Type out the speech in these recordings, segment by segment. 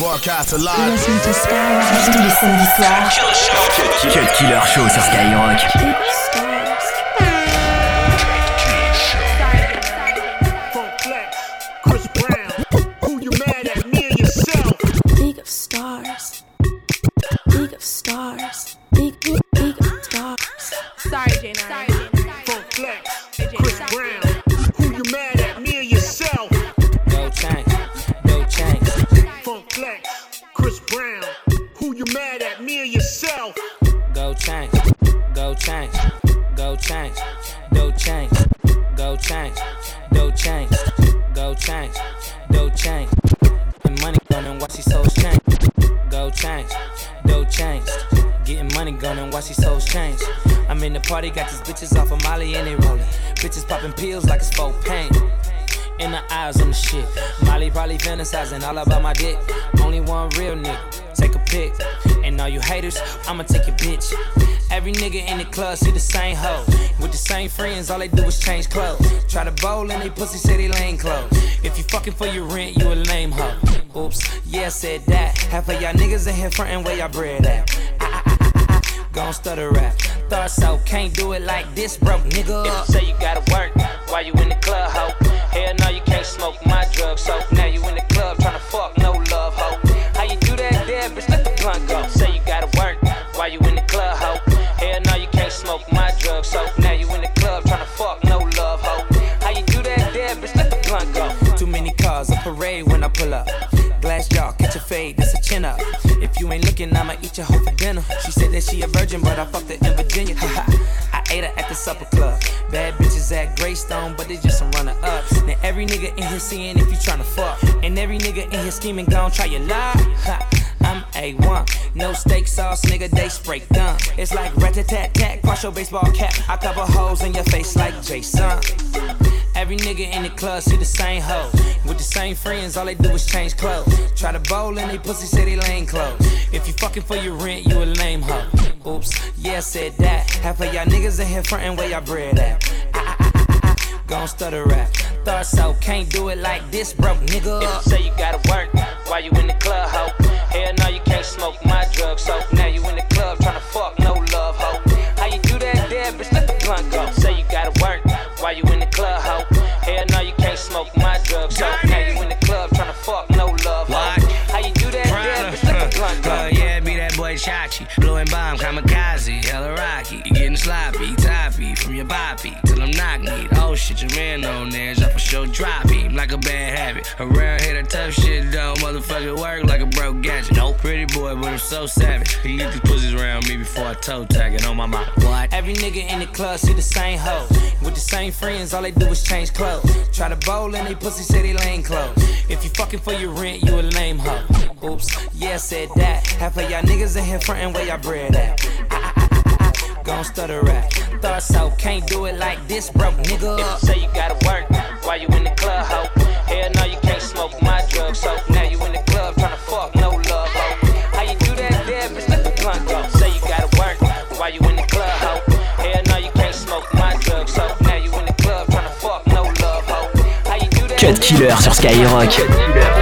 Broadcast alive. Tous les samedis soirs. Cut Killer Show sur Skyrock. Party, got these bitches off of Molly and they rollin'. Bitches popping pills like it's folk pain. In the eyes on the shit. Molly probably fantasizing all about my dick. Only one real nigga. Take a pic. And all you haters, I'ma take your bitch. Every nigga in the club see the same hoe. With the same friends, all they do is change clothes. Try to bowl and they pussy say they clothes. If you fucking for your rent, you a lame hoe. Oops, yeah, said that. Half of y'all niggas in here frontin' where y'all bread at. I, gon' stutter rap thought so. Can't do it like this, broke nigga. If you say you gotta work while you in the club, ho. Hell no, you can't smoke my drugs, so now you in the club tryna fuck, no love, ho. How you do that there, bitch? Let the blunt go. Say you gotta work while you in the club, ho. Hell no, you can't smoke my drugs, so now you in the club tryna fuck, no love, ho. How you do that there, bitch? Let the blunt go. Too many cars, a parade when I pull up. Glass jaw, catch a fade, that's a chin up. If you ain't looking, I'ma eat your hoe for dinner. She said that she a virgin, but I fucked her in Virginia. I ate her at the supper club. Bad bitches at Greystone, but they just some runner ups. Now every nigga in here seeing if you tryna fuck. And every nigga in here scheming, gon' try your lie. I'm A1, no steak sauce, nigga, they spray done. It's like rat tat tat your baseball cap. I cover holes in your face like Jason. Every nigga in the club see the same hoe. With the same friends, all they do is change clothes. Try to bowl and they pussy say they lame clothes. If you fucking for your rent, you a lame hoe. Oops, yeah, said that. Half of y'all niggas in here frontin' where y'all bread at. I, I, I, Gon' stutter rap. Thought so, can't do it like this, broke nigga. If say you gotta work while you in Around here, the tough shit don't motherfucking work like a broke gadget. No pretty boy, but I'm so savage. He get these pussies around me before I toe tag it on my mouth. What? Every nigga in the club see the same hoe. With the same friends, all they do is change clothes. Try to bowl and they pussy say they lame clothes. If you fucking for your rent, you a lame hoe. Oops, yeah, I said that. Half of y'all niggas in here frontin' where y'all bread at. I, I, I, Gon' stutter rap. Thought so, can't do it like this, broke nigga. If you say you gotta work while you in the club, ho. Hell no, you can't smoke my drugs, so now you in the club tryna fuck, no love, ho. How you do that there, bitch? Let the blunt go. Say you gotta work while you in the club, ho. Hell no, you can't smoke my drugs, so now you in the club tryna fuck, no love, ho. How you do that? Cut Killer sur Skyrock.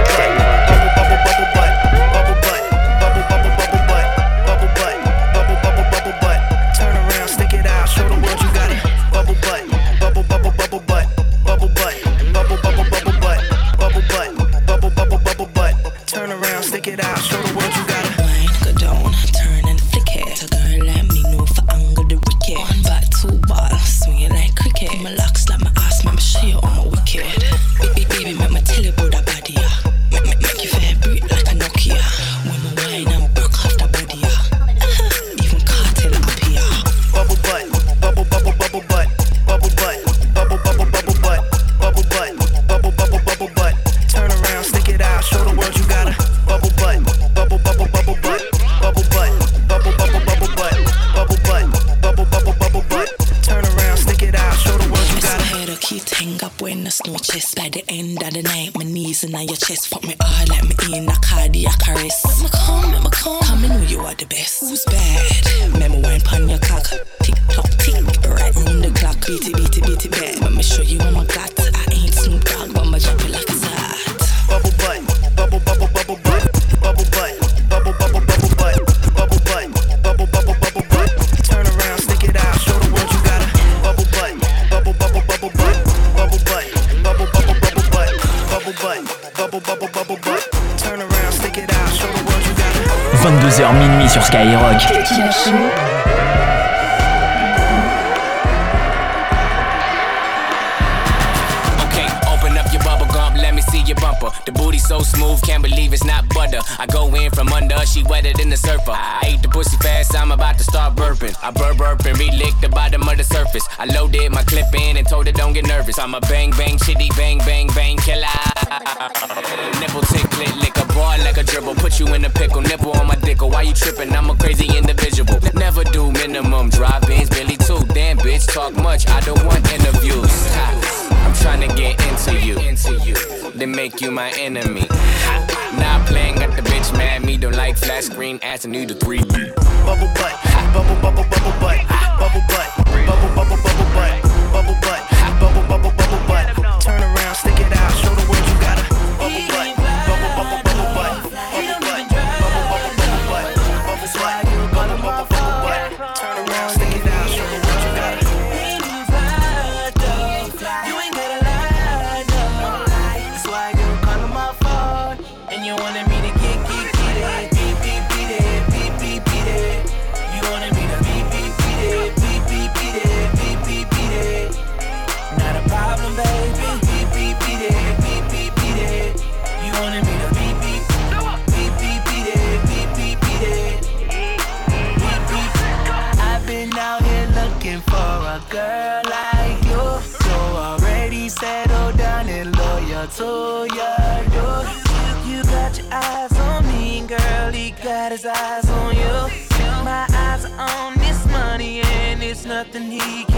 Skyrock. your bubble gump, let me see your bumper. The booty so smooth, can't believe it's not butter. I go in from under, she wetter than the surfer. I ate the pussy fast, I'm about to start burping. I burp burp and re-lick the bottom of the surface. I loaded my clip in and told her don't get nervous. I'm a bang bang chitty bang bang bang killer. Nipple tick lick a like a dribble. Put you in a pickle, nipple on my dick. Why you tripping? I'm a crazy individual. Never do minimum drive-ins, Billy too. Damn bitch, talk much. I don't want interviews. I'm trying to get into you. Into you then make you my enemy. Not playing, got the bitch mad. Me don't like flat screen, ass and need a 3D. Bubble butt, bubble bubble bubble butt, bubble butt, bubble bubble bubble butt, bubble butt, bubble bubble bubble to your door. You got your eyes on me, girl. He got his eyes on you. My eyes are on this money, and it's nothing. He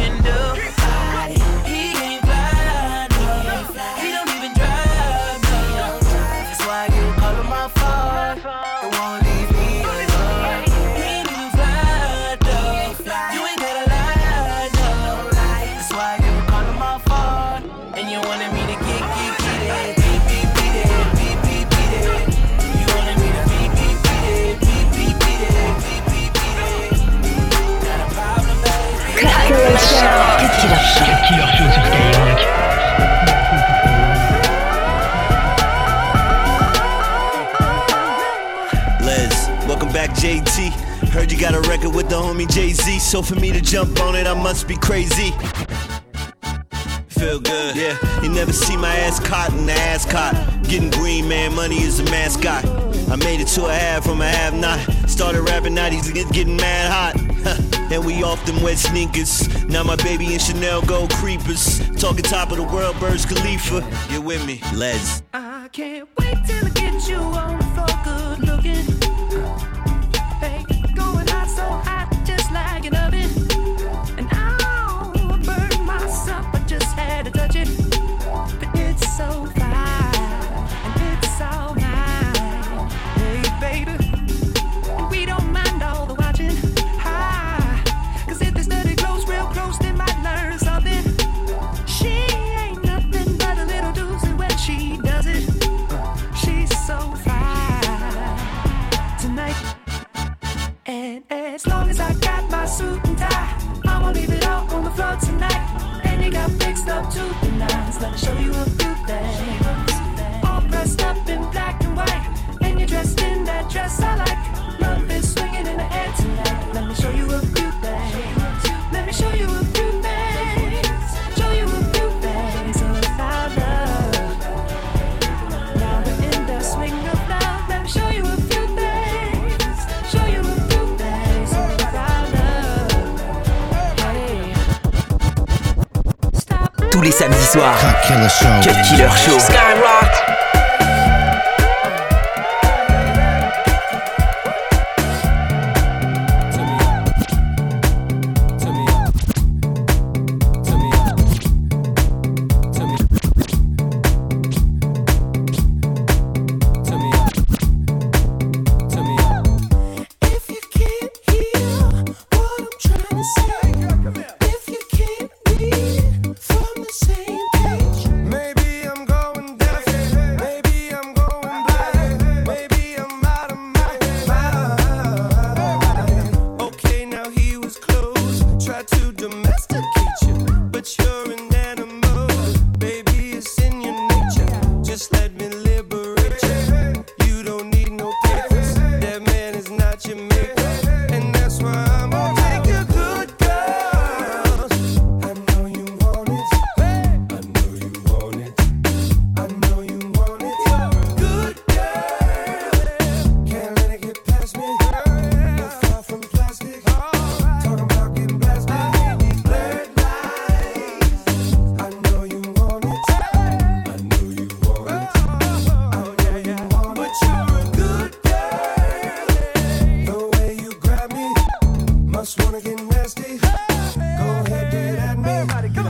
got a record with the homie Jay Z, so for me to jump on it, I must be crazy. Feel good, yeah. You never see my ass caught in the ass caught. Getting green, man, money is a mascot. I made it to a half from a half not. Started rapping, now he's getting mad hot. and we off them wet sneakers. Now my baby and Chanel go creepers. Talking top of the world, Burj Khalifa. You with me? Les. I can't wait till I get you on Stop. Tous les samedis soirs. Cut Killer Show. Cut Killer Show. Skyrock. nasty. Go ahead, get at me.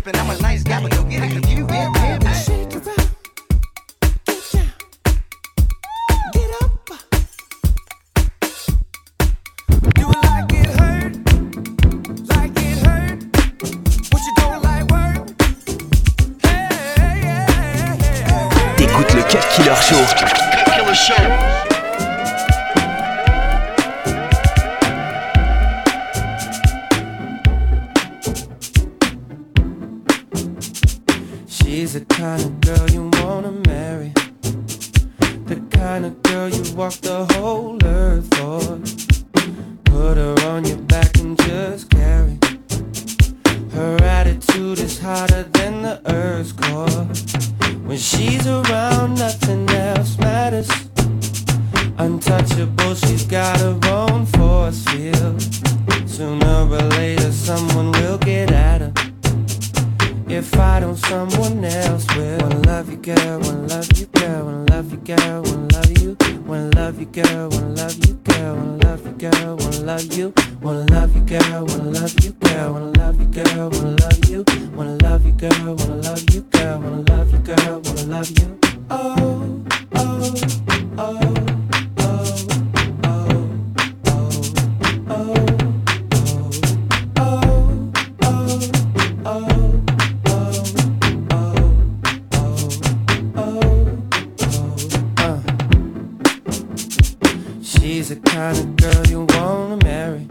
tripping. I'm a nice guy, but get le Cut Killer Show. Cut kind of girl you wanna marry. The kind of girl you walk the whole earth for. Put her on your back and just carry. Her attitude is hotter than the earth's core. When she's around, nothing else matters. Untouchable, she's got her own force field. Sooner or later, someone will get at her. If I don't, someone else will. Wanna love you, girl. Wanna love you, girl. Wanna love you, girl. Wanna love you. Wanna love you, girl. Wanna love you, girl. Wanna love you, girl. Wanna love you. Wanna love you, girl. Wanna love you, girl. Wanna love you, girl. Wanna love you. Wanna love you, girl. Wanna love you, girl. Wanna love you, girl. Wanna love you. Oh, oh, oh, oh, oh, oh, oh. the kind of girl you wanna marry.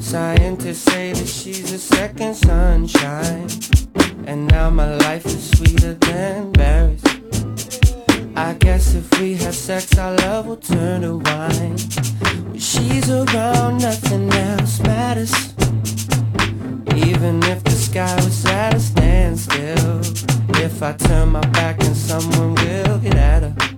Scientists say that she's a second sunshine. And now my life is sweeter than berries. I guess if we have sex, our love will turn to wine. When she's around, nothing else matters. Even if the sky was at a standstill, if I turn my back, and someone will get at her.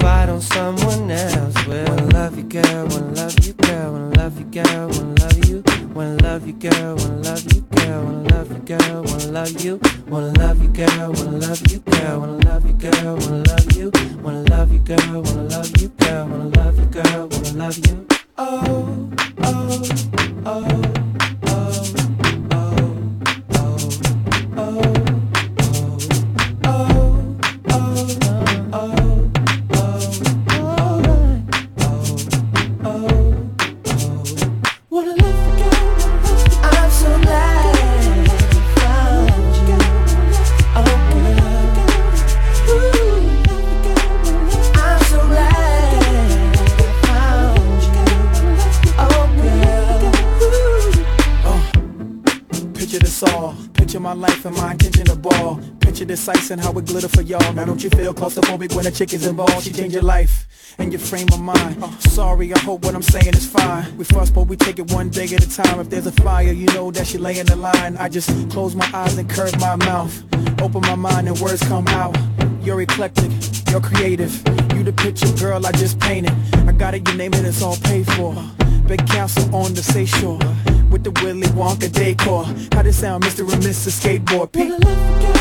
Fight on someone else. Well, love you, girl, wanna love you, girl, wanna love you, girl, wanna love you, wanna love you, girl, wanna love you, girl, wanna love you, girl, wanna love you, wanna love you, girl, wanna love you, girl, wanna love you, girl, wanna love you, wanna love you, girl, wanna love you, girl, wanna love you, girl, wanna love you. Oh, oh, oh. and how it glitter for y'all. Now don't you feel claustrophobic when a chick is involved? She changed your life and your frame of mind. Uh, sorry, I hope what I'm saying is fine. We fuss, but we take it one day at a time. If there's a fire, you know that she lay in the line. I just close my eyes and curve my mouth. Open my mind and words come out. You're eclectic, you're creative. You the picture, girl, I just painted. I got it, you name it, it's all paid for. Big castle on the seashore with the Willy Wonka decor. How does sound, Mr. and Mr. Skateboard? People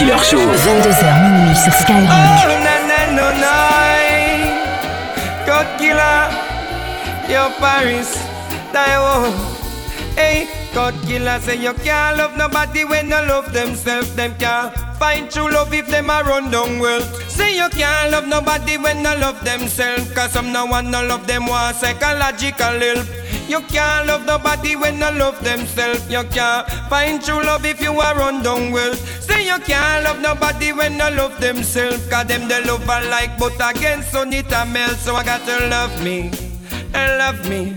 Killer Show. 22h minuit sur Skyrock. Oh, nanana, nanana. Coquilla, yo Paris, Taiwan. Cut Killer say you can't love nobody when you love themselves. Them can't find true love if them a run down world. Say you can't love nobody when you love themselves. Cause some no one no love them want psychological help. You can't love nobody when you love themselves. You can't find true love if you are run down world. Say you can't love nobody when you love themselves. Cause them the love I like but against so need a melt. So I got to love me, love me,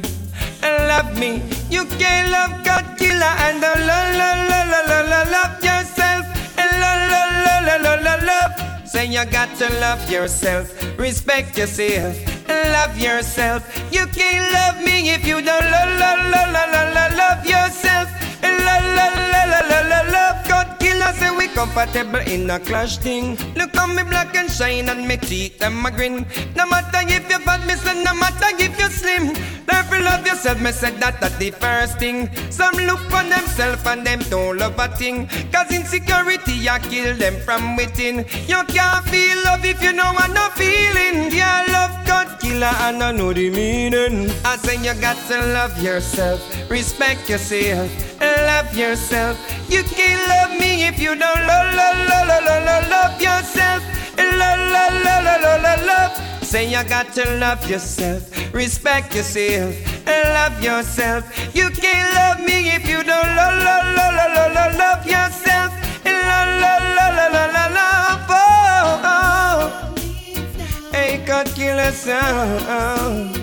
and love me. You can't love Cut Killer and la la la la la la love yourself and la la la la la la love. Say you got to love yourself, respect yourself, and love yourself. You can't love me if you don't la la la la la la love yourself and la la la la la la love. Killer say we comfortable in a clash thing. Look on me black and shine and me teeth them a grin. No matter if you fat, me say no matter if you slim. Learn to love yourself, me said that that's the first thing. Some look on themselves and them don't love a thing. Cause insecurity I kill them from within. You can't feel love if you know what no feeling. Yeah, love Cut Killer and I know the meaning. I say you got to love yourself, respect yourself, love yourself. You can't love me if you don't love, love, love, love, love, love, love yourself. And love, love, love, love, love, love. Say you got to love yourself, respect yourself, and love yourself. You can't love me if you don't love, love, love, love, love, love, love yourself. And love, love, love, love, love, love. Oh, oh. Hey, God kill us all.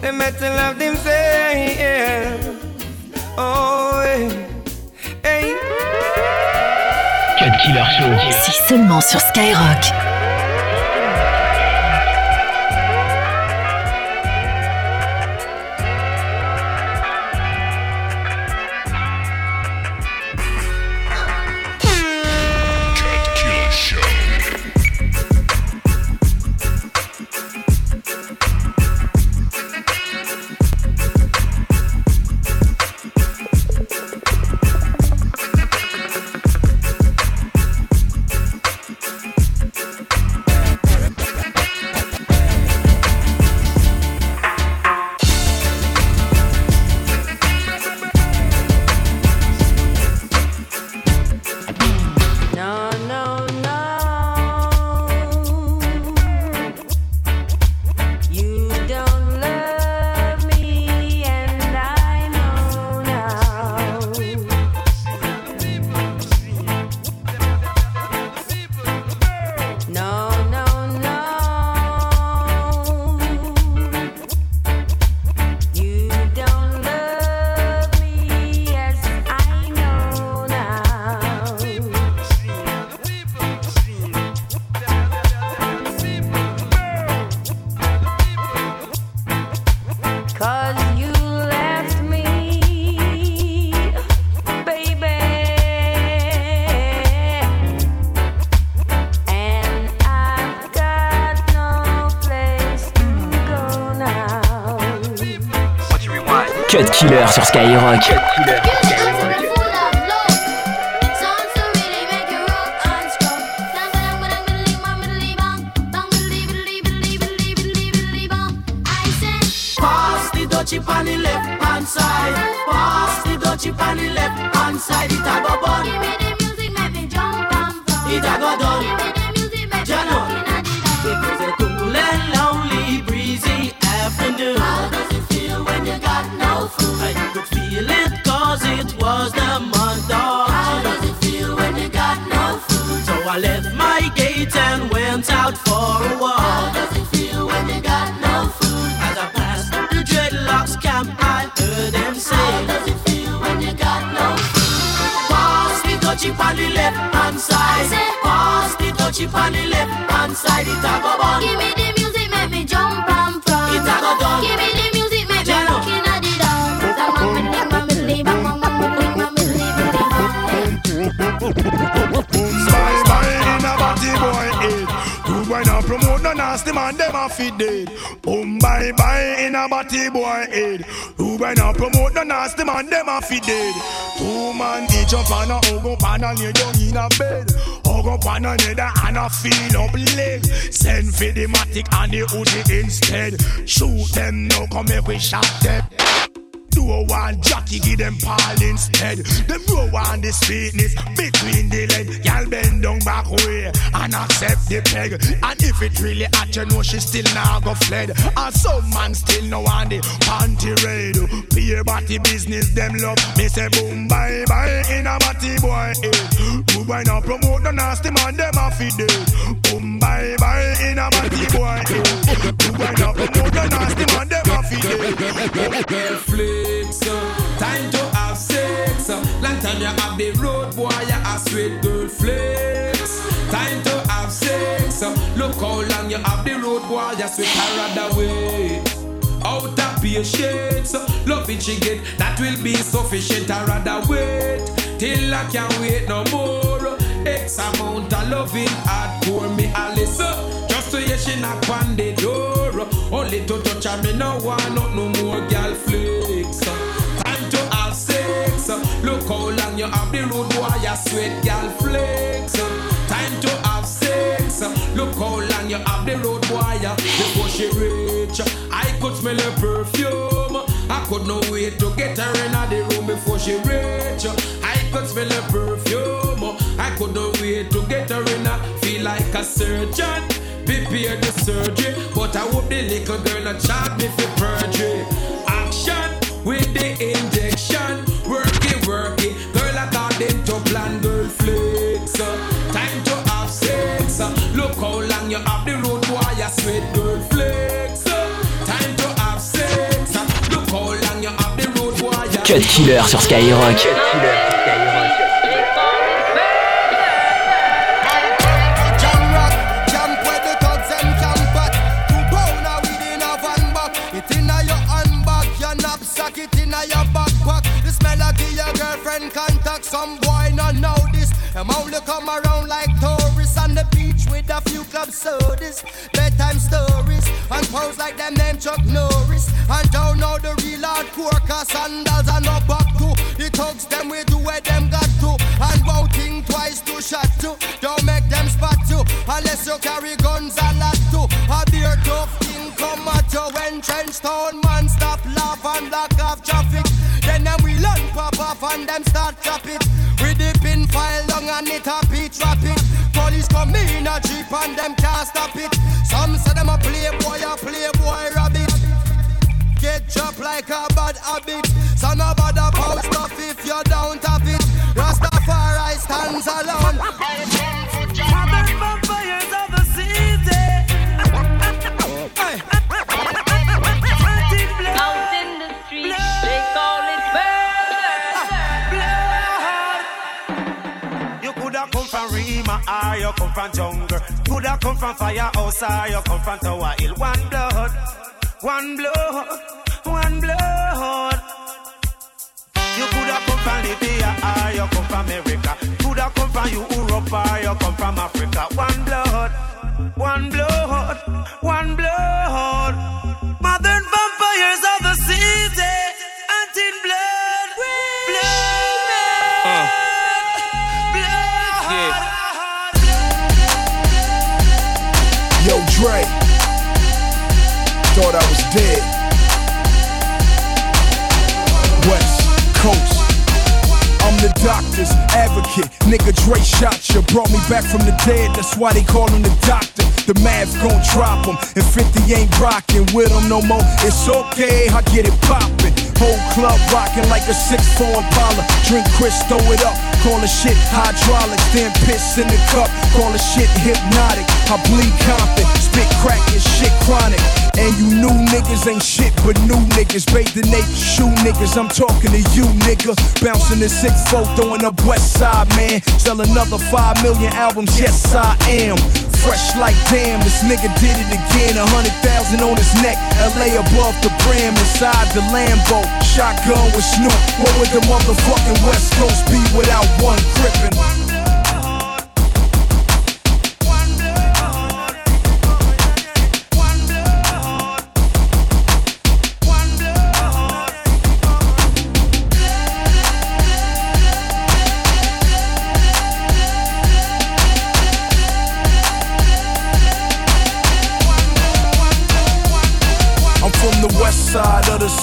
They better love themselves. Oh, hey. hey. Cut Killer Show. Si seulement sur Skyrock. Skyrock. Skyrock. side. It a go bun. Give me the music, make me jump and flow. It a go done. catch it on the left hand side, it a go on. Give me the music, make me jump and frog. It a go done. Give me the music, make me rock inna the dance. I'm a milli, I'm a milli, I'm a milli, I'm a milli. Spy, spy in a body boy eh. head. Good wine and promote no nasty man, them a fit dead. Boom, bye, bye in a body boy head. Good boy promote no nasty man, them a fi dead. Two man each up on a hug up and a lay down in a bed. Hug up on another and a feel up leg. Send for the matic and the hoodie instead. Shoot them now, come make we shot them. Do one jockey, give them Paul instead. Them row on the sweetness between the leg. Y'all bend down back way and accept the peg. And if it really at you know she still now go fled. And some man still no on the panty raid. Pay body business, them love. Me say boom bye bye in a body boy. Eh. Boom boy now promote the nasty man, them a feed it. Boom bye bye in a body boy. Eh. Boom boy now promote the nasty man, them a feed it. Netflix, uh, time to have sex. Long time you have the road boy, you a sweet girl flex. Time to have sex. uh, Look how long you have the road boy, you sweet her rather way. Out of patience, uh, love it she get, that will be sufficient. I rather wait till I can't wait no more. X amount of loving hard pour me Alice. Just to hear she knock on the door. Only to touch her, me no want no more girl you have the road boy, you sweet girl flicks. Time to have sex. Look how long you have the road boy before she reach. I could smell her perfume. I could no wait to get her in the room before she reach. I could smell her perfume. I could no wait to get her in. Feel like a surgeon prepare the surgery. But I hope the little girl not charge me for perjury. Action with the injection. Flex. Time to have sex. Look how long you have the road, boy, you sweet girl flex. Time to have sex. Look how long you have the road, boy, you Cut Killer sur Skyrock. Jam Only come around like tourists on the beach with a few club sodas, bedtime stories, and pose like them name Chuck Norris. And don't know the real hardcore cause sandals and no back to. The thugs them way to where them got to. And won't think twice to shot to. Don't make them spot you unless you carry guns a lot to. A beer tough thing come at you when trench town man stop laugh and block off traffic. Then them we learn pop off and them start chop it. With the and it a beat rapid. Police come in a jeep and them can't stop it. Some say them a playboy, a playboy rabbit. Get dropped like a bad habit. So no bother post you come from jungle. Coulda come from firehouse or you come from Tower Hill. One blood, one blood, one blood. You coulda come from Libya or you come from America. Coulda come from Europe or you come from Africa. One blood, one blood, one blood. Modern vampires of Dre. Thought I was dead. West Coast. I'm the doctor's advocate. Nigga Dre shot you. Brought me back from the dead. That's why they call him the doctor. The math gon' drop him. And 50 ain't rockin' with him no more. It's okay, I get it poppin'. Whole club rockin' like a 6-4 Impala. Drink Chris, throw it up. Call the shit hydraulics. Then piss in the cup. Call the shit hypnotic. I bleed Compton. Spit crack and shit chronic. And you new niggas ain't shit but new niggas. Bathe the naked shoe niggas. I'm talking to you, nigga. Bouncing the six four, throwing up West Side, man. Sell another five million albums. Yes, I am. Fresh like damn, this nigga did it again. A hundred thousand on his neck. LA above the brim, inside the Lambo. Shotgun with Snoop. What would the motherfucking West Coast be without one?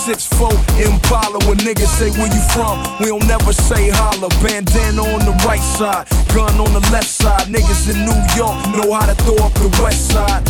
The 6-4 Impala when niggas say where you from. We don't never say holla. Bandana on the right side, gun on the left side. Niggas in New York know how to throw up the west side.